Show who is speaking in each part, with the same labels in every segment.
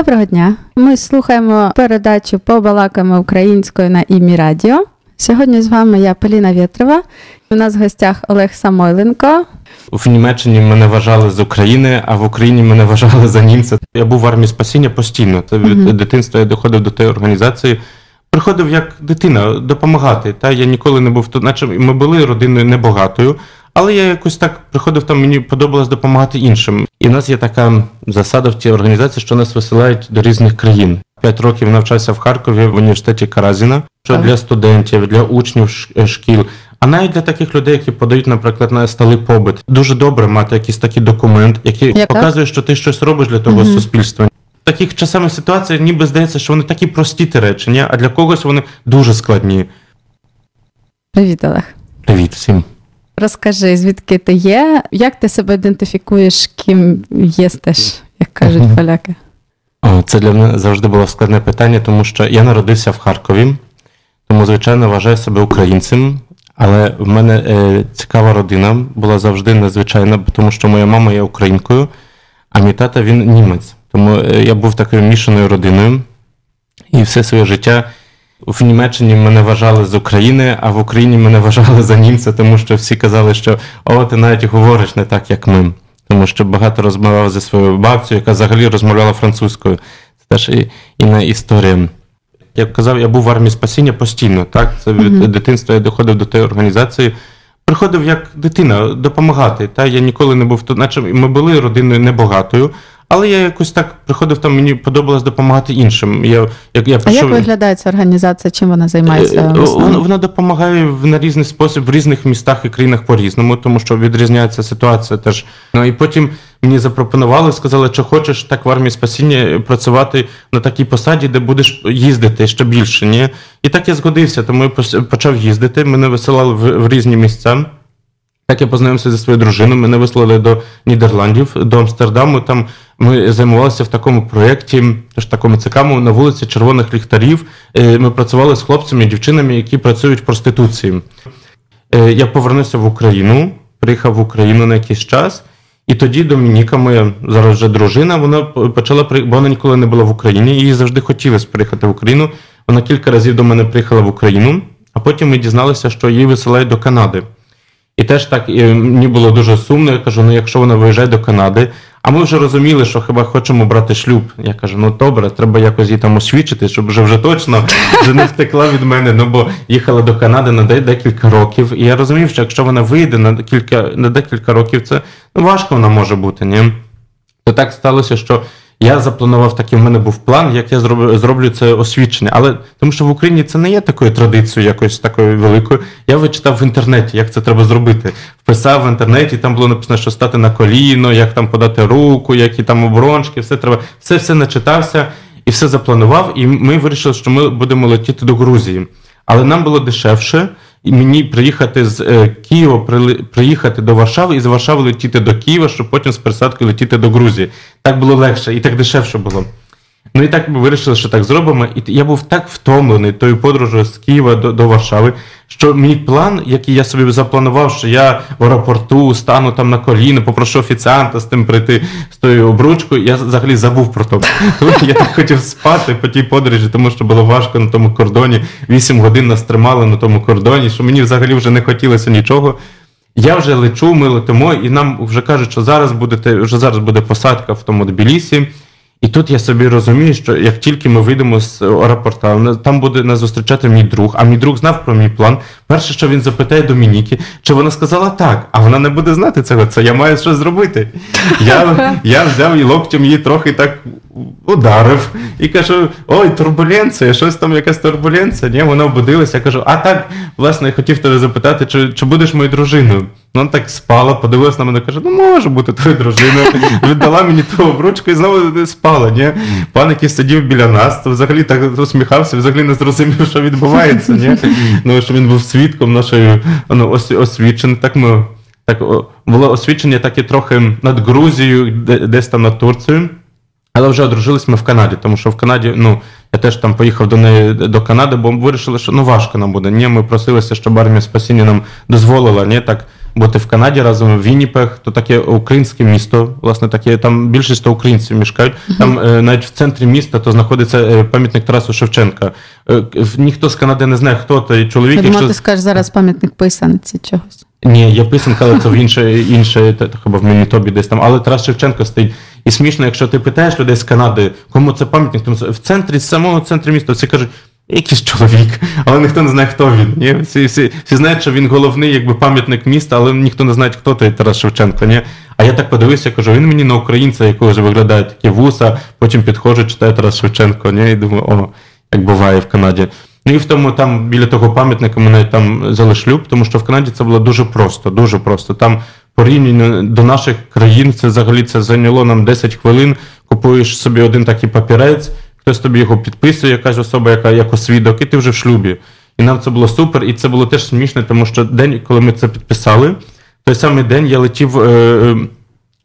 Speaker 1: Доброго дня. Ми слухаємо передачу Побалакаємо українською на імі Радіо. Сьогодні з вами я Поліна Вєтрова. У нас в гостях Олег Самойленко.
Speaker 2: В Німеччині мене вважали з України, а в Україні мене вважали за німця. Я був в армії спасіння постійно. Це від uh-huh. дитинства я доходив до тієї організації. Приходив як дитина допомагати. Та я ніколи не був наче ми були родиною небагатою. Але я якось так приходив там, мені подобалось допомагати іншим. І в нас є така засада в цій організації, що нас висилають до різних країн. П'ять років навчався в Харкові в університеті Каразіна, що для студентів, для учнів е, шкіл. А навіть для таких людей, які подають, наприклад, на сталий побит, дуже добре мати якийсь такий документ, який Яка? показує, що ти щось робиш для того угу. суспільства. В таких часами ситуаціях ніби здається, що вони такі прості ті речення, а для когось вони дуже складні.
Speaker 1: Привіт, Олег.
Speaker 2: Привіт всім.
Speaker 1: Розкажи, звідки ти є? Як ти себе ідентифікуєш, ким єстеш, як кажуть поляки?
Speaker 2: Це для мене завжди було складне питання, тому що я народився в Харкові, тому, звичайно, вважаю себе українцем. Але в мене е, цікава родина була завжди надзвичайна, тому що моя мама є українкою, а мій тата він німець. Тому е, я був такою мішаною родиною, і все своє життя в Німеччині мене вважали з України, а в Україні мене вважали за німця, тому що всі казали, що о, ти навіть говориш не так, як ми. Тому що багато розмовляв зі своєю бабцею, яка взагалі розмовляла французькою. Це теж і, інна історія. Як казав, я був в армії спасіння постійно. так? Це від mm-hmm. дитинства я доходив до тієї організації. Приходив як дитина допомагати. Та Я ніколи не був тут, наче ми були родиною небагатою, але я якось так приходив там, мені подобалось допомагати іншим. Я, як, я
Speaker 1: А як виглядає ця організація? Чим вона займається?
Speaker 2: Е, вона, вона допомагає на різний спосіб в різних містах і країнах по-різному, тому що відрізняється ситуація теж. Ну і потім мені запропонували, сказали, що хочеш так в армії спасіння працювати на такій посаді, де будеш їздити ще більше. Ні? І так я згодився, тому я почав їздити. Мене висилали в, в різні місця. Так я познайомився зі своєю дружиною. Мене вислали до Нідерландів, до Амстердаму. Там ми займалися в такому проєкті, теж такому цікавому, на вулиці Червоних Ліхтарів. Е, ми працювали з хлопцями і дівчинами, які працюють в проституції. Е, я повернувся в Україну, приїхав в Україну на якийсь час. І тоді Домініка, моя зараз вже дружина, вона почала бо вона ніколи не була в Україні, їй завжди хотілося приїхати в Україну. Вона кілька разів до мене приїхала в Україну, а потім ми дізналися, що її висилають до Канади. І теж так і мені було дуже сумно. Я кажу: ну якщо вона виїжджає до Канади, а ми вже розуміли, що хіба хочемо брати шлюб. Я кажу, ну добре, треба якось її там освічити, щоб вже вже точно вже не втекла від мене. Ну бо їхала до Канади на декілька років. І я розумів, що якщо вона вийде на кілька на декілька років, це ну, важко вона може бути. ні? То так сталося, що я запланував такий, в мене був план, як я зроблю зроблю це освічення. Але тому що в Україні це не є такою традицією, якоюсь такою великою. Я вичитав в інтернеті, як це треба зробити. Вписав в інтернеті, там було написано, що стати на коліно, як там подати руку, які там оборончики, все треба. Все все начитався і все запланував. І ми вирішили, що ми будемо летіти до Грузії. Але нам було дешевше і мені приїхати з е, Києва, приїхати до Варшави і з Варшави летіти до Києва, щоб потім з пересадкою летіти до Грузії. Так було легше і так дешевше було. Ну і так ми вирішили, що так зробимо. І я був так втомлений тою подорожою з Києва до, до Варшави, що мій план, який я собі запланував, що я в аеропорту стану там на коліно, попрошу офіціанта з тим прийти з тою обручкою, я взагалі забув про то. Я так хотів спати по тій подорожі, тому що було важко на тому кордоні. Вісім годин нас тримали на тому кордоні, що мені взагалі вже не хотілося нічого. Я вже лечу, ми летимо, і нам вже кажуть, що зараз будете, вже зараз буде посадка в тому Тбілісі. І тут я собі розумію, що як тільки ми вийдемо з аеропорта, там буде нас зустрічати мій друг, а мій друг знав про мій план. Перше, що він запитає Домініки, чи вона сказала так, а вона не буде знати цього. Це я маю щось зробити. Я я взяв і локтем її трохи так ударив і кажу: ой, турбуленція, щось там, якась турбуленція. Ні, Вона обудилася. Я кажу, а так, власне, я хотів тебе запитати, чи чи будеш моєю дружиною? Вона так спала, подивилась на мене, каже, ну може бути твоєю дружиною. Віддала мені ту обручку і знову спала. Ні? Пан, який сидів біля нас, то взагалі так усміхався, взагалі не зрозумів, що відбувається. Ні? Ну, що він був свідком нашої ну, освічення. Так ми так було освічення так і трохи над Грузією, десь там над Турцією. Але вже одружились ми в Канаді, тому що в Канаді, ну, я теж там поїхав до неї до Канади, бо вирішили, що ну важко нам буде. Ні, ми просилися, щоб армія спасіння нам дозволила ні, так бути в Канаді разом в Вінніпех, то таке українське місто, власне, таке там більшість українців мешкають. Там uh-huh. навіть в центрі міста то знаходиться пам'ятник Тарасу Шевченка. Ніхто з Канади не знає, хто той чоловік.
Speaker 1: Я думаю, ти скажеш зараз пам'ятник писанці чогось.
Speaker 2: Ні, є писанка, але це в інше, інше хіба в Мінітобі десь там. Але Тарас Шевченко стоїть. І смішно, якщо ти питаєш людей з Канади, кому це пам'ятник, тому в центрі, з самого центру міста, всі кажуть, якийсь чоловік, але ніхто не знає, хто він. Ні? Всі всі, всі знають, що він головний, якби пам'ятник міста, але ніхто не знає, хто той Тарас Шевченко. Ні? А я так подивився, кажу, він мені на українця, якого вже виглядає такі вуса, потім підходжу, читаю Тарас Шевченко, ні? і думаю, о, як буває в Канаді. Ну і в тому там біля того пам'ятника мене там взяли шлюб, тому що в Канаді це було дуже просто, дуже просто. Там порівняно до наших країн, це взагалі це зайняло нам 10 хвилин. Купуєш собі один такий папірець, хтось тобі його підписує, якась особа, яка як освідок, і ти вже в шлюбі. І нам це було супер, і це було теж смішно, тому що день, коли ми це підписали, той самий день я летів. Е,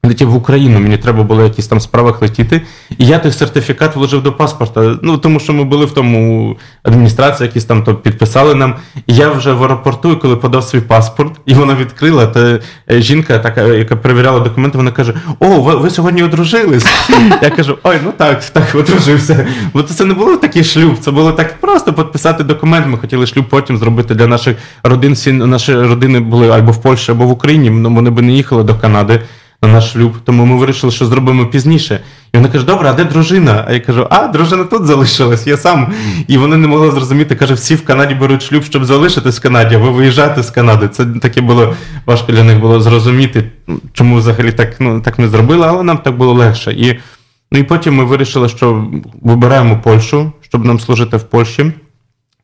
Speaker 2: летів в Україну, мені треба було якісь там справах летіти. І я той сертифікат вложив до паспорта. Ну тому що ми були в тому адміністрації, якісь там то підписали нам. І я вже в аеропорту, коли подав свій паспорт, і вона відкрила, то е, жінка, така, яка перевіряла документи, вона каже: О, ви, ви сьогодні одружились. Я кажу, ой, ну так, так, одружився. Бо це не було такий шлюб, це було так просто підписати документ. Ми хотіли шлюб потім зробити для наших родин. Всі наші родини були або в Польщі, або в Україні. Вони би не їхали до Канади на наш шлюб, тому ми вирішили, що зробимо пізніше. І вона каже: Добре, а де дружина? А я кажу, а дружина тут залишилась, я сам. І вони не могли зрозуміти, каже, всі в Канаді беруть шлюб, щоб залишитись в Канаді, а ви виїжджаєте з Канади. Це таке було важко для них було зрозуміти, чому взагалі так ну, так не зробили, але нам так було легше. І ну, і потім ми вирішили, що вибираємо Польщу, щоб нам служити в Польщі.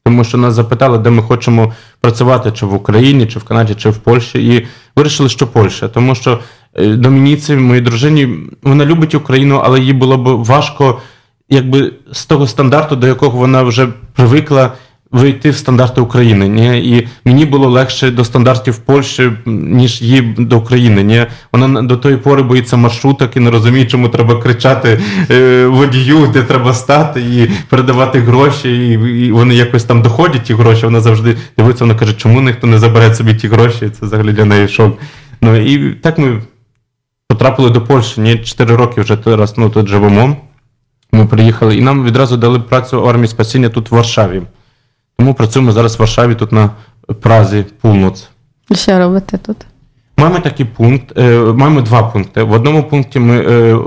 Speaker 2: Тому що нас запитали, де ми хочемо працювати, чи в Україні, чи в Канаді, чи в Польщі, і вирішили, що Польща, тому що Е, Домініці, моїй дружині, вона любить Україну, але їй було б важко, якби з того стандарту, до якого вона вже привикла вийти в стандарти України. Ні? І мені було легше до стандартів Польщі, ніж їй до України. Ні? Вона до тої пори боїться маршруток і не розуміє, чому треба кричати е, водію, де треба стати і передавати гроші. І, і вони якось там доходять ті гроші. Вона завжди дивиться, вона каже, чому ніхто не забере собі ті гроші. Це взагалі для неї шок. Ну і так ми потрапили до Польщі. Ні, 4 роки вже раз ну, тут живемо. Ми приїхали і нам відразу дали працю армії спасіння тут в Варшаві. Тому працюємо зараз в Варшаві, тут на Празі, Пулноц.
Speaker 1: Що робите тут?
Speaker 2: Маємо такий пункт, е, маємо два пункти. В одному пункті ми е,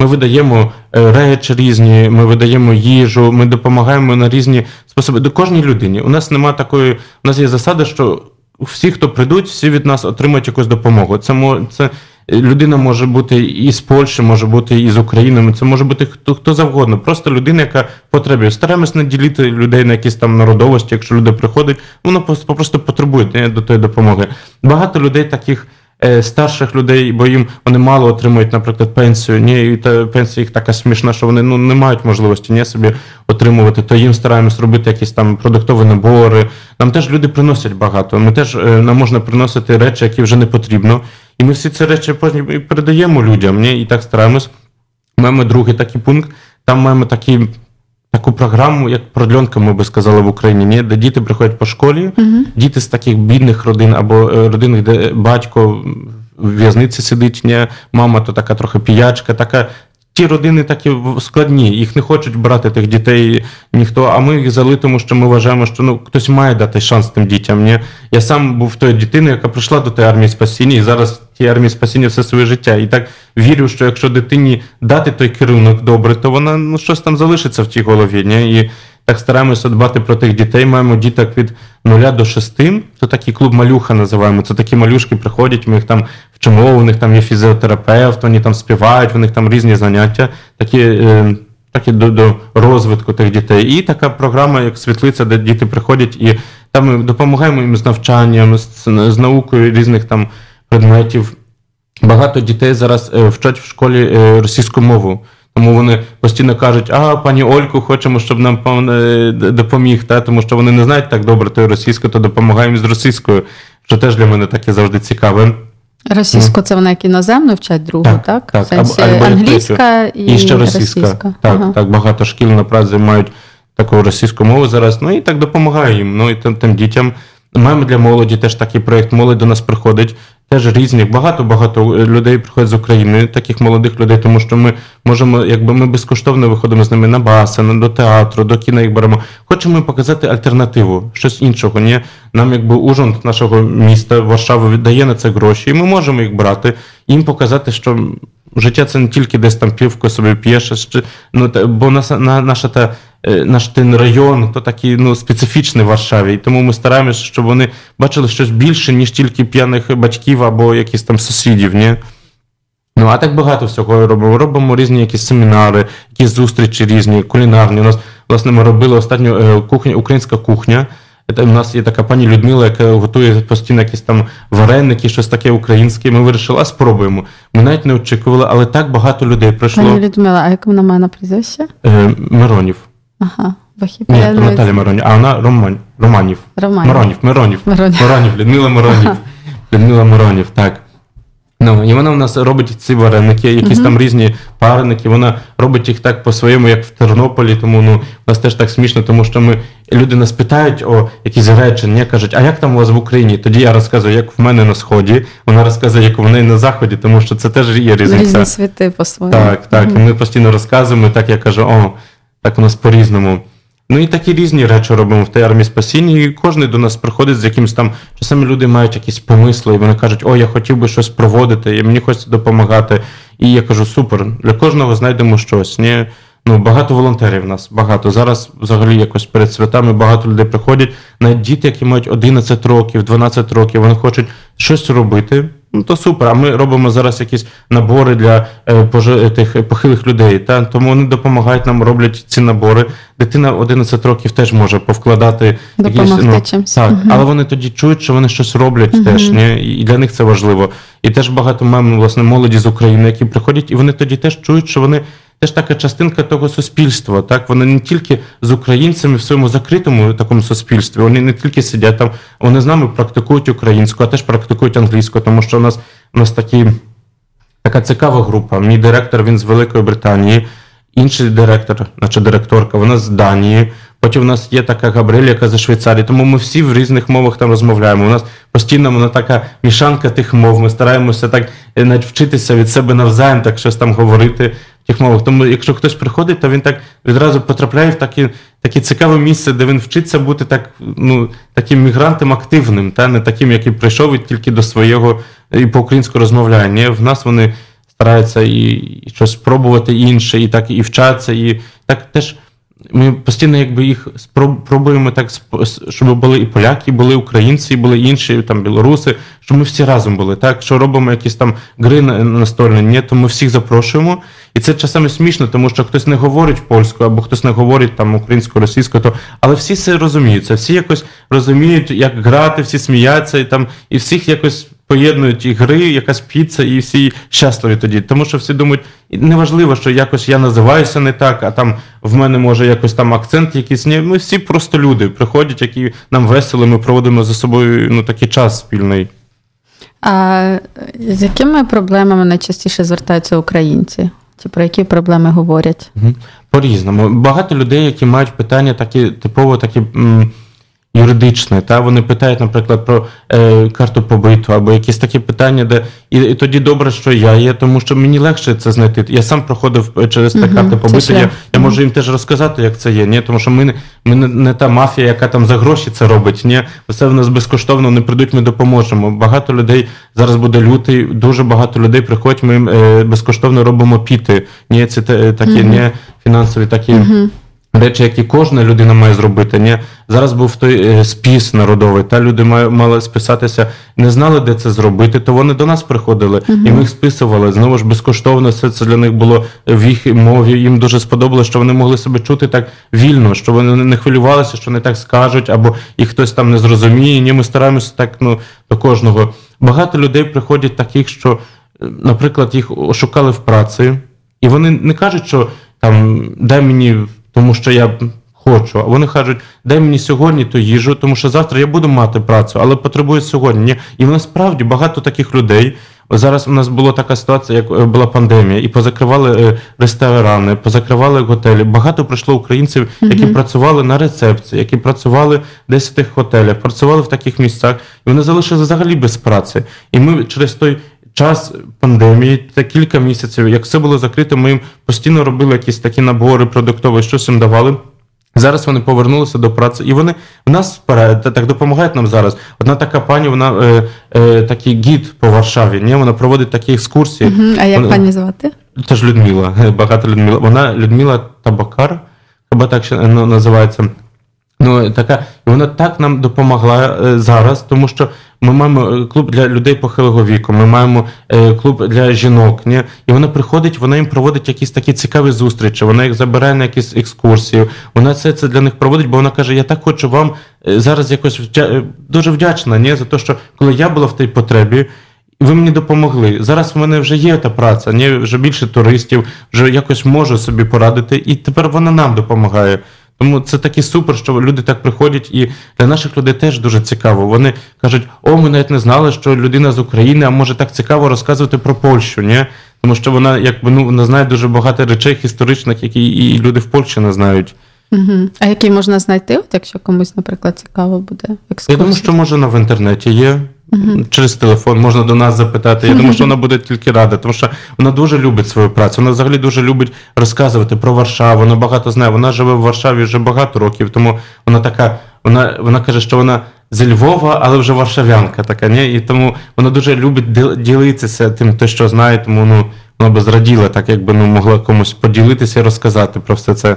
Speaker 2: ми видаємо е, речі різні, ми видаємо їжу, ми допомагаємо на різні способи. До кожній людині. У нас немає такої, у нас є засада, що всі, хто прийдуть, всі від нас отримують якусь допомогу. Це це людина може бути і з Польщі, може бути і з України. Це може бути хто хто завгодно. Просто людина, яка потребує. Стараємось не ділити людей на якісь там народовості. Якщо люди приходять, воно просто потребує до тої допомоги. Багато людей таких. Е, старших людей, бо їм вони мало отримують, наприклад, пенсію. Ні, і та пенсія їх така смішна, що вони ну не мають можливості ні собі отримувати. То їм стараємось робити якісь там продуктові набори. Нам теж люди приносять багато. Ми теж е, нам можна приносити речі, які вже не потрібно. І ми всі ці речі потім передаємо людям. Ні? І так стараємось. Маємо другий такий пункт. Там маємо такі. Таку програму, як продльонка, ми би сказали в Україні, ні? де діти приходять по школі, uh-huh. діти з таких бідних родин або е, родин, де батько в в'язниці сидить, ні? мама то така трохи піячка, така Ті родини такі складні, їх не хочуть брати тих дітей ніхто. А ми їх взяли, тому що ми вважаємо, що ну хтось має дати шанс тим дітям. Ні? Я сам був тою дитиною, яка прийшла до тієї армії спасіння, і зараз в тій армії спасіння все своє життя. І так вірю, що якщо дитині дати той керунок добре, то вона ну щось там залишиться в тій голові. Ні? І так стараємося дбати про тих дітей. Маємо діток від 0 до 6. Це такий клуб малюха називаємо. Це такі малюшки приходять, ми їх там вчимо, у них там є фізіотерапевт, вони там співають, у них там різні заняття, такі е, такі до, до розвитку тих дітей. І така програма, як світлиця, де діти приходять, і там ми допомагаємо їм з навчанням, з, з наукою різних там предметів. Багато дітей зараз е, вчать в школі е, російську мову. Тому вони постійно кажуть, а пані Ольку, хочемо, щоб нам допоміг, та тому що вони не знають так добре тою російською, то допомагаємо з російською, що теж для мене таке завжди цікаве.
Speaker 1: Російську це вона як іноземну вчать другу, так? Так, так. Сенсі або, або англійська і,
Speaker 2: і ще російська. російська. Так, ага. так, багато шкіл на Празі мають таку російську мову зараз. Ну і так допомагаю їм. Ну і тим, тим дітям. Маємо для молоді теж такий проєкт. Молодь до нас приходить. Теж різних, багато-багато людей приходять з України, таких молодих людей, тому що ми можемо, якби ми безкоштовно виходимо з ними на баси, до театру, до кіно їх беремо. Хочемо показати альтернативу, щось іншого. Ні? Нам, якби Ужгород нашого міста, Варшава віддає на це гроші, і ми можемо їх брати, їм показати, що життя це не тільки десь там півко собі п'єш, ну, бо наша, наша та. Е, наш ten район то такий ну, специфічний в Варшаві. І тому ми стараємося, щоб вони бачили щось більше, ніж тільки п'яних батьків або якісь там сусідів. Ні? Ну, а так багато всього робимо. Робимо різні якісь семінари, якісь зустрічі різні, кулінарні. У нас, власне, ми робили останню е, кухня, українська кухня. У нас є така пані Людмила, яка готує постійно якісь там вареники, щось таке українське. Ми вирішили, а спробуємо. Ми навіть не очікували, але так багато людей прийшло.
Speaker 1: Пані Людмила, а як вона має на прізвище?
Speaker 2: Е, Миронів.
Speaker 1: Ага.
Speaker 2: Ні, то Наталя Миронів, а вона Роман... Романів.
Speaker 1: Романів.
Speaker 2: Миронів, Миронів.
Speaker 1: Миронів.
Speaker 2: Миронів, Людмила Миронів. Людмила Миронів, так. Ну, І вона в нас робить ці вареники, якісь там різні пареники. Вона робить їх так по-своєму, як в Тернополі. Тому ну, у нас теж так смішно, тому що ми люди нас питають о якісь речення, кажуть, а як там у вас в Україні? Тоді я розказую, як в мене на сході. Вона розказує, як у неї на заході, тому що це теж є різниця.
Speaker 1: Різні світи по-своєму.
Speaker 2: Так, так. І ми постійно розказуємо, і так я кажу, о, так у нас по-різному. Ну і такі різні речі робимо в тій армії спасіння, і кожен до нас приходить з якимось там, часами люди мають якісь помисли, і вони кажуть, о, я хотів би щось проводити, і мені хочеться допомагати. І я кажу, супер, для кожного знайдемо щось. Ні? Ну, Багато волонтерів в нас, багато. Зараз взагалі якось перед святами багато людей приходять, навіть діти, які мають 11 років, 12 років, вони хочуть щось робити. Ну, то супер. А ми робимо зараз якісь набори для е, пожи, тих похилих людей. Та тому вони допомагають нам, роблять ці набори. Дитина 11 років теж може повкладати
Speaker 1: якісь ну, чимось.
Speaker 2: так, угу. але вони тоді чують, що вони щось роблять угу. теж. Ні? І для них це важливо. І теж багато маємо власне молоді з України, які приходять, і вони тоді теж чують, що вони теж така частинка того суспільства. Так вони не тільки з українцями в своєму закритому такому суспільстві, вони не тільки сидять там, вони з нами практикують українську, а теж практикують англійську, тому що у нас у нас такі, така цікава група. Мій директор він з Великої Британії, інший директор, значить директорка, вона з Данії. Потім у нас є така Габриль, яка за Швейцарії, тому ми всі в різних мовах там розмовляємо. У нас постійно вона така мішанка тих мов. Ми стараємося так е, навіть вчитися від себе навзаєм, так щось там говорити тих мовах. Тому, якщо хтось приходить, то він так відразу потрапляє в таке таке цікаве місце, де він вчиться бути так, ну, таким мігрантом активним, та не таким, який прийшов і тільки до свого і по-українську розмовляє. Ні, В нас вони стараються і, і щось спробувати інше, і так і вчаться, і так теж. Ми постійно якби їх спробуємо так, щоб були і поляки, були українці, і були інші, там білоруси, щоб ми всі разом були. Так, що робимо якісь там гри настольні, ні, то ми всіх запрошуємо. І це часами смішно, тому що хтось не говорить польською, або хтось не говорить там українською, російською, то але всі це розуміють. Це всі якось розуміють, як грати, всі сміються, і там і всіх якось поєднують і гри, якась піца, і всі щасливі тоді. Тому що всі думають, неважливо, що якось я називаюся не так, а там в мене може якось там акцент якийсь. Ні, Ми всі просто люди приходять, які нам весело, ми проводимо за собою ну, такий час спільний.
Speaker 1: А з якими проблемами найчастіше звертаються українці? Чи про які проблеми говорять?
Speaker 2: По-різному. Багато людей, які мають питання, такі типово такі. М- юридичне, та вони питають, наприклад, про е, карту побиту або якісь такі питання, де і, і тоді добре, що я є, тому що мені легше це знайти. Я сам проходив е, через те карти побиту. Я я можу їм теж розказати, як це є. Ні, тому що ми не ми не, не та мафія, яка там за гроші це робить. Ні, все в нас безкоштовно не прийдуть, ми допоможемо. Багато людей зараз буде лютий. Дуже багато людей приходять. Ми е, безкоштовно робимо піти. Ні, це такі mm-hmm. не фінансові такі. Речі, які кожна людина має зробити. Ні? Зараз був той е, спіс народовий, та люди мали списатися, не знали, де це зробити, то вони до нас приходили uh-huh. і ми їх списували. Знову ж безкоштовно все це для них було в їх мові. Їм дуже сподобалося, що вони могли себе чути так вільно, що вони не хвилювалися, що не так скажуть, або їх хтось там не зрозуміє. Ні, ми стараємося так ну, до кожного. Багато людей приходять таких, що, е, наприклад, їх ошукали в праці, і вони не кажуть, що там дай мені тому що я хочу. А вони кажуть, дай мені сьогодні ту їжу, тому що завтра я буду мати працю, але потребую сьогодні. І насправді багато таких людей. Зараз у нас була така ситуація, як е, була пандемія, і позакривали е, ресторани, позакривали готелі. Багато прийшло українців, які mm-hmm. працювали на рецепції, які працювали десь в тих готелях, працювали в таких місцях, і вони залишилися взагалі без праці. І ми через той. Час пандемії, та кілька місяців, як все було закрито, ми їм постійно робили якісь такі набори продуктові, щось їм давали. Зараз вони повернулися до праці, і вони в нас так допомагають нам зараз. Одна така пані, вона е, е, такий гід по Варшаві. Ні? Вона проводить такі екскурсії.
Speaker 1: Угу. А як вона, пані звати?
Speaker 2: Теж Людмила. Багато Людмила. Вона Людмила Табакар, або так ще ну, називається. Ну, така, і вона так нам допомогла е, зараз, тому що ми маємо е, клуб для людей похилого віку, ми маємо е, клуб для жінок. Ні? І вона приходить, вона їм проводить якісь такі цікаві зустрічі, вона їх забирає на якісь екскурсії. Вона все це для них проводить, бо вона каже: Я так хочу вам зараз якось вдя... дуже вдячна ні? за те, що коли я була в тій потребі. Ви мені допомогли. Зараз в мене вже є та праця, ні, вже більше туристів, вже якось можу собі порадити, і тепер вона нам допомагає. Тому це таки супер, що люди так приходять, і для наших людей теж дуже цікаво. Вони кажуть, о, ми навіть не знали, що людина з України, а може так цікаво розказувати про Польщу, ні? Тому що вона якби ну вона знає дуже багато речей історичних, які і люди в Польщі не знають.
Speaker 1: Угу. А які можна знайти, от якщо комусь, наприклад, цікаво буде екскурсія?
Speaker 2: Я думаю, що може в інтернеті є. Uh-huh. Через телефон можна до нас запитати. Я думаю, що вона буде тільки рада, тому що вона дуже любить свою працю. Вона взагалі дуже любить розказувати про Варшаву. Вона багато знає. Вона живе в Варшаві вже багато років, тому вона така. Вона вона каже, що вона зі Львова, але вже варшавянка така. Ні? І тому вона дуже любить ділитися тим, те, що знає, тому ну вона би зраділа, так якби ну могла комусь поділитися і розказати про все це.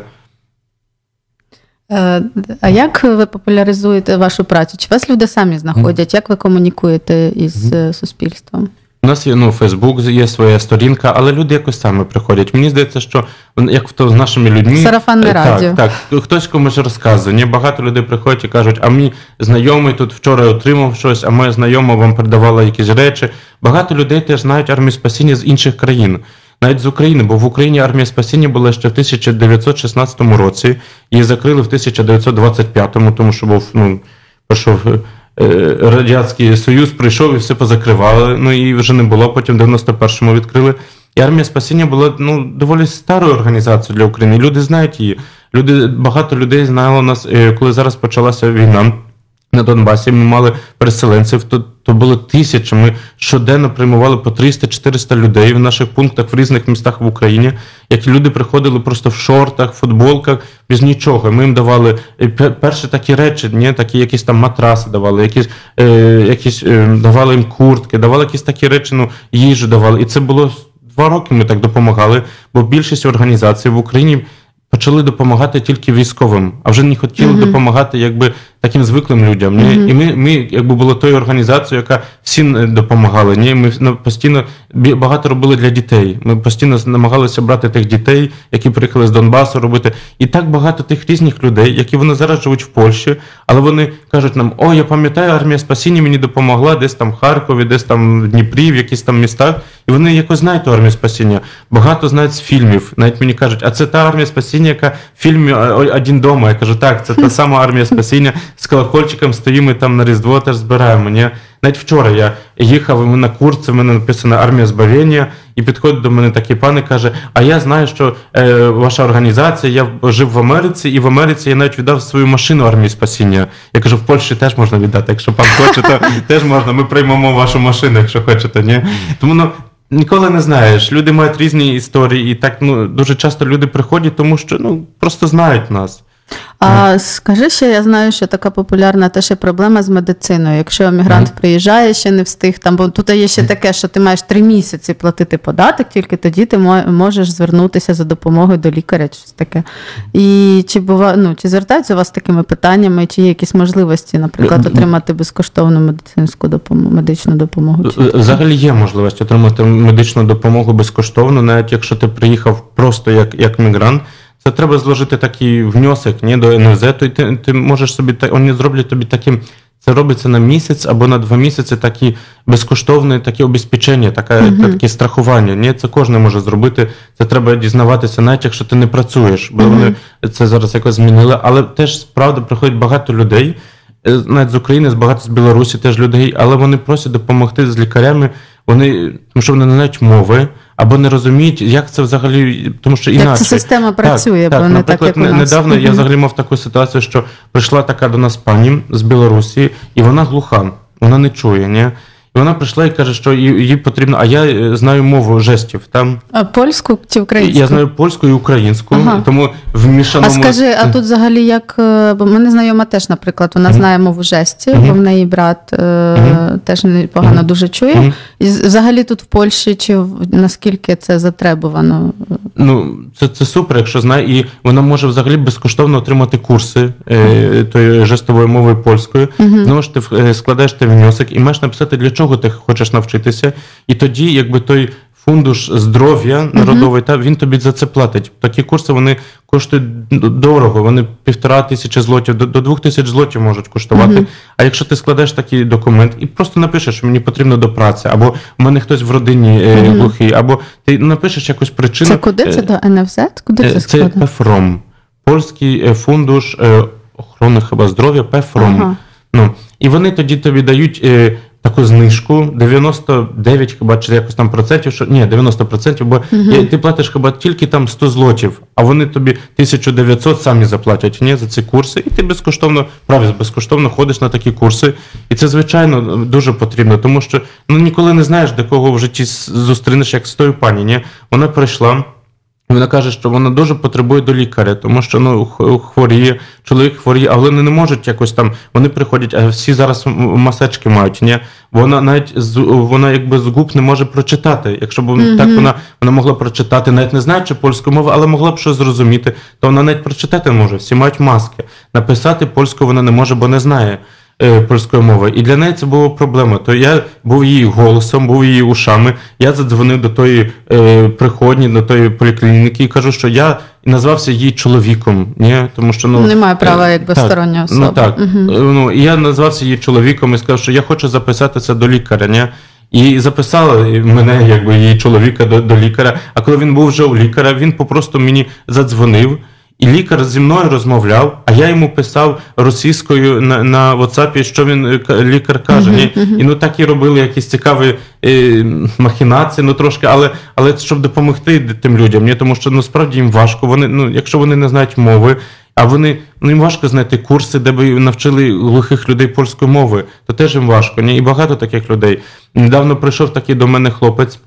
Speaker 1: Е, а як ви популяризуєте вашу працю? Чи вас люди самі знаходять? Як ви комунікуєте із mm-hmm. суспільством?
Speaker 2: У нас є ну, Фейсбук, є своя сторінка, але люди якось самі приходять. Мені здається, що як то з нашими людьми
Speaker 1: Сарафанне радіо.
Speaker 2: Так, так, хтось комусь розказує. Ні, Багато людей приходять і кажуть, а мій знайомий тут вчора отримав щось, а моя знайома вам передавала якісь речі. Багато людей теж знають армію спасіння з інших країн навіть з України, бо в Україні армія спасіння була ще в 1916 році, її закрили в 1925-му, тому що був ну, прийшов е, Радянський Союз, прийшов і все позакривали. Ну і вже не було. Потім в 91-му відкрили. І армія спасіння була ну, доволі старою організацією для України. Люди знають її. Люди, Багато людей знало нас, е, коли зараз почалася війна на Донбасі. Ми мали переселенців. То було тисячі. Ми щоденно приймували по 300-400 людей в наших пунктах в різних містах в Україні. Які люди приходили просто в шортах, футболках, без нічого. Ми їм давали е, перші такі речі, ні, такі якісь там матраси давали, якісь е, якісь е, давали їм куртки, давали якісь такі речі, ну їжу давали. І це було два роки. Ми так допомагали, бо більшість організацій в Україні почали допомагати тільки військовим, а вже не хотіли uh-huh. допомагати якби таким звиклим людям. Uh-huh. І ми, ми якби були тою організацією, яка всім е, допомагала. Ні, ми ну, постійно багато робили для дітей. Ми постійно намагалися брати тих дітей, які приїхали з Донбасу, робити. І так багато тих різних людей, які вони зараз живуть в Польщі, але вони кажуть нам: о, я пам'ятаю, армія спасіння мені допомогла десь там в Харкові, десь там в Дніпрі, в якісь там містах. І вони якось знають ту армію спасіння. Багато знають з фільмів. Навіть мені кажуть, а це та армія спасіння, яка в фільмі «Один дома. Я кажу, так, це та сама армія спасіння. З колокольчиком стоїмо там на Різдво, теж збираємо. Ні? Навіть вчора я їхав і на курс, в мене написано армія збавлення, і підходить до мене такий пан і каже: А я знаю, що е, ваша організація, я жив в Америці, і в Америці я навіть віддав свою машину армії спасіння. Я кажу, в Польщі теж можна віддати. Якщо пан хоче, то теж можна. Ми приймемо вашу машину, якщо хочете. Ні? Тому ну. Ніколи не знаєш. Люди мають різні історії, і так ну дуже часто люди приходять, тому що ну просто знають нас.
Speaker 1: А скажи ще, я знаю, що така популярна теж є проблема з медициною. Якщо емігрант приїжджає, ще не встиг там, бо тут є ще таке, що ти маєш три місяці платити податок, тільки тоді ти можеш звернутися за допомогою до лікаря, щось таке. І чи бува, ну, чи звертаються у вас такими питаннями, чи є якісь можливості, наприклад, отримати безкоштовну медицинську допомогу, медичну допомогу?
Speaker 2: Взагалі є можливість отримати медичну допомогу безкоштовно, навіть якщо ти приїхав просто як, як мігрант. Це треба зложити такий внесок ні, до НВЗ, то ти ти можеш собі вони зроблять тобі таким. Це робиться на місяць або на два місяці такі безкоштовне таке обезпечення, таке, uh-huh. таке страхування. Ні, це кожен може зробити. Це треба дізнаватися, навіть якщо ти не працюєш, бо uh-huh. вони це зараз якось змінили. Але теж справді приходять багато людей, е, навіть з України, з багато з Білорусі теж людей, але вони просять допомогти з лікарями вони тому що вони не знають мови. Або не розуміють, як це взагалі, тому що інакше. Як
Speaker 1: ця система працює, так, бо так, не
Speaker 2: наприклад,
Speaker 1: так, як у
Speaker 2: нас. недавно я взагалі мав таку ситуацію, що прийшла така до нас пані з Білорусі, і вона глуха, вона не чує. Ні? І вона прийшла і каже, що їй потрібно. А я е, знаю мову жестів. Там
Speaker 1: а польську чи українську?
Speaker 2: Я знаю польську і українську, ага. тому в мішаному...
Speaker 1: А скажи, а тут взагалі як е, бо мене знайома теж, наприклад, вона mm-hmm. знає мову жестів, mm-hmm. бо в неї брат mm-hmm. теж непогано дуже чує. І взагалі тут в Польщі чи наскільки це затребувано?
Speaker 2: Ну це це супер, якщо знає, і вона може взагалі безкоштовно отримати курси е, тої жестової мови польської. Знову ж ти складаєш ти внесок і маєш написати для чого чого ти хочеш навчитися, і тоді, якби той фундуш здоров'я народовий, та він тобі за це платить. Такі курси вони коштують дорого, вони півтора тисячі злотів, до, до двох тисяч злотів можуть коштувати. А якщо ти складеш такий документ і просто напишеш, що мені потрібно до праці, або в мене хтось в родині е, глухий, або ти напишеш якусь причину.
Speaker 1: Це куди це до НФЗ? Куди це
Speaker 2: Це ПЕФРОМ, польський е, фундуш е, охорони хіба здоров'я, ПЕФРОМ. Ага. Ну, І вони тоді тобі дають е, таку знижку 99 хіба чи якось там процентів, що ні, 90%, бо uh ти платиш хіба тільки там 100 злотів, а вони тобі 1900 самі заплатять ні, за ці курси, і ти безкоштовно, правда, безкоштовно ходиш на такі курси. І це, звичайно, дуже потрібно, тому що ну ніколи не знаєш, до кого в житті зустрінеш, як з тою пані. Ні? Вона прийшла. Вона каже, що вона дуже потребує до лікаря, тому що ну хворіє, чоловік хворіє, а вони не можуть якось там. Вони приходять, а всі зараз масечки мають. Ні? Вона навіть з вона якби з губ не може прочитати. Якщо б mm-hmm. так вона вона могла прочитати, навіть не знаючи польську мову, але могла б щось зрозуміти, то вона навіть прочитати може. Всі мають маски. Написати польську вона не може, бо не знає. Е, польської мови. І для неї це була проблема. То я був її голосом, був її ушами. Я задзвонив до тої е, приходні, до тої поліклініки і кажу, що я назвався її чоловіком. Ні? Тому що ну
Speaker 1: немає права, е, якби так, стороннього особи.
Speaker 2: Ну так. Угу. Ну я назвався її чоловіком і сказав, що я хочу записатися до лікаря. Ні? І записала мене, якби її чоловіка до, до лікаря. А коли він був вже у лікаря, він попросту мені задзвонив. І лікар зі мною розмовляв, а я йому писав російською на на WhatsApp, що він е, лікар каже. Uh-huh, uh-huh. І ну так і робили якісь цікаві е, махінації, ну трошки, але але щоб допомогти тим людям, ні, тому що насправді їм важко. Вони, ну, якщо вони не знають мови, а вони ну їм важко знайти курси, де би навчили глухих людей польської мови, то теж їм важко. Ні? І багато таких людей. Недавно прийшов такий до мене хлопець,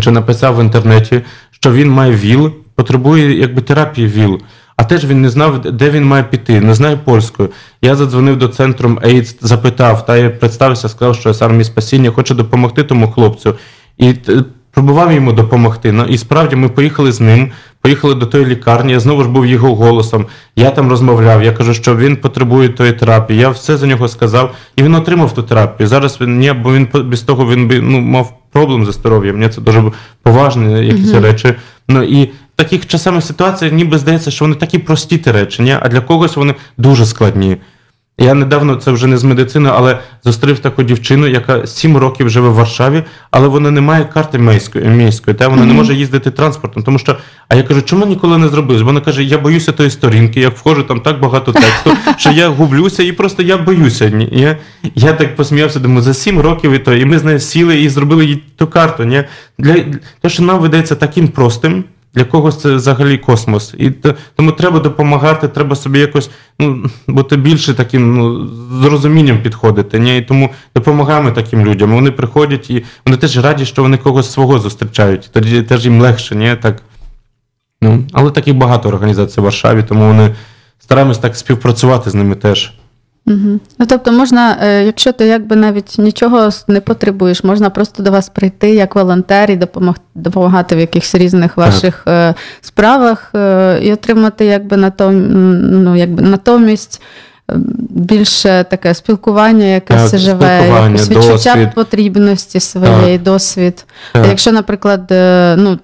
Speaker 2: що написав в інтернеті, що він має ВІЛ потребує якби терапії ВІЛ. А теж він не знав, де він має піти, не знає польською. Я задзвонив до центру AIDS, запитав, та я представився, сказав, що я з армії спасіння хочу допомогти тому хлопцю. І пробував йому допомогти. Ну, І справді ми поїхали з ним, поїхали до тої лікарні. Я знову ж був його голосом. Я там розмовляв. Я кажу, що він потребує тої терапії. Я все за нього сказав, і він отримав ту терапію. Зараз він ні, бо він без того він би ну мав проблем зі здоров'ям. Це дуже поважні якісь uh-huh. речі. Ну і таких часами ситуаціях ніби здається, що вони такі прості ті речі, ні? а для когось вони дуже складні. Я недавно це вже не з медицини, але зустрів таку дівчину, яка сім років живе в Варшаві, але вона не має карти міської, міської та вона mm-hmm. не може їздити транспортом. Тому що, а я кажу, чому ніколи не зробив? Вона каже, я боюся тої сторінки, я входжу там так багато тексту, що я гублюся і просто я боюся. Я я так посміявся, думаю, за сім років і то. І ми з нею сіли і зробили їй ту карту. Ні? Для, Те, що нам видається таким простим. Для когось це взагалі космос. І тому треба допомагати, треба собі якось ну, бути більше таким ну, з підходити. Ні? І тому допомагаємо таким людям. Вони приходять і вони теж раді, що вони когось свого зустрічають. Тоді теж їм легше, ні? Так. Ну, Але таких багато організацій в Варшаві, тому вони стараємось так співпрацювати з ними теж.
Speaker 1: Угу. Ну, Тобто, можна, е, якщо ти якби навіть нічого не потребуєш, можна просто до вас прийти як волонтер і допомогти, допомагати в якихось різних ваших так. Е, справах е, і отримати якби ну, якби натомість. Більше таке спілкування, якесь так, живе, якесь відчуття досвід. потрібності своєї, так. досвід. Так. Якщо, наприклад, ну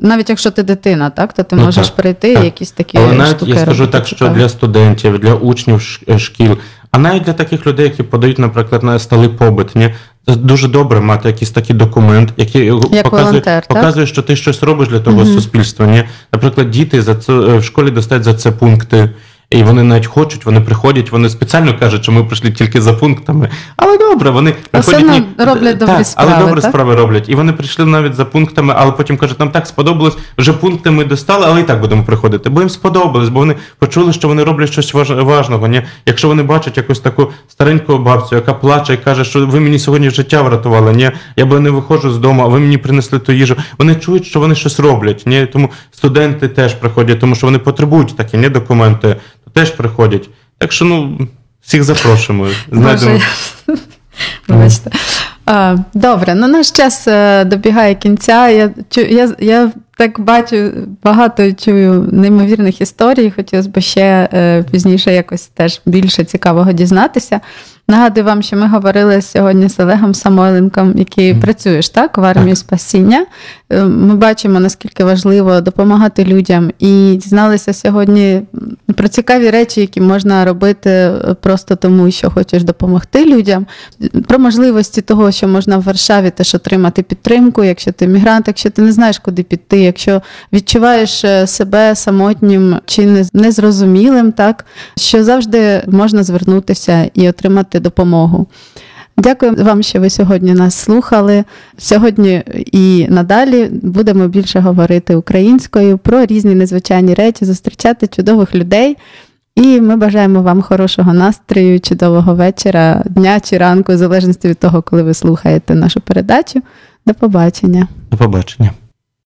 Speaker 1: навіть якщо ти дитина, так то ти ну, можеш так, прийти і якісь такі.
Speaker 2: Але
Speaker 1: навіть штуки
Speaker 2: я скажу так, що для студентів, для учнів е, шкіл, а навіть для таких людей, які подають, наприклад, на сталий побит, ні, дуже добре мати якийсь такий документ, який Як показує, волонтер, показує, що ти щось робиш для того угу. суспільства. Ні? Наприклад, діти за це в школі достають за це пункти. І вони навіть хочуть, вони приходять, вони спеціально кажуть, що ми прийшли тільки за пунктами. Але добре, вони приходять ні,
Speaker 1: роблять добрі
Speaker 2: так,
Speaker 1: справи.
Speaker 2: але добре
Speaker 1: так?
Speaker 2: справи роблять. І вони прийшли навіть за пунктами, але потім кажуть, нам так сподобалось, вже пункти ми достали, але і так будемо приходити. Бо їм сподобалось, бо вони почули, що вони роблять щось важ- важного. Ні? Якщо вони бачать якусь таку стареньку бабцю, яка плаче і каже, що ви мені сьогодні життя врятували, ні, я би не виходжу з дому, а ви мені принесли ту їжу. Вони чують, що вони щось роблять. Ні? Тому студенти теж приходять, тому що вони потребують такі ні, документи, теж приходять. Так що ну всіх запрошуємо. Знайдемо.
Speaker 1: Вибачте. Добре, ну наш час е, добігає кінця. Я, я, я так бачу, багато чую неймовірних історій. Хотілося б ще е, пізніше якось теж більше цікавого дізнатися. Нагадую вам, що ми говорили сьогодні з Олегом Самойленком, який працюєш так в армії спасіння. Е, Ми бачимо, наскільки важливо допомагати людям, і дізналися сьогодні про цікаві речі, які можна робити е, просто тому, що хочеш допомогти людям. Про можливості того, що можна в Варшаві теж отримати підтримку, якщо ти мігрант, якщо ти не знаєш, куди піти, якщо відчуваєш е, себе самотнім чи незрозумілим, так що завжди можна звернутися і отримати допомогу. Дякую вам, що ви сьогодні нас слухали. Сьогодні і надалі будемо більше говорити українською про різні незвичайні речі, зустрічати чудових людей. І ми бажаємо вам хорошого настрою, чудового вечора, дня чи ранку, в залежності від того, коли ви слухаєте нашу передачу. До побачення.
Speaker 2: До побачення.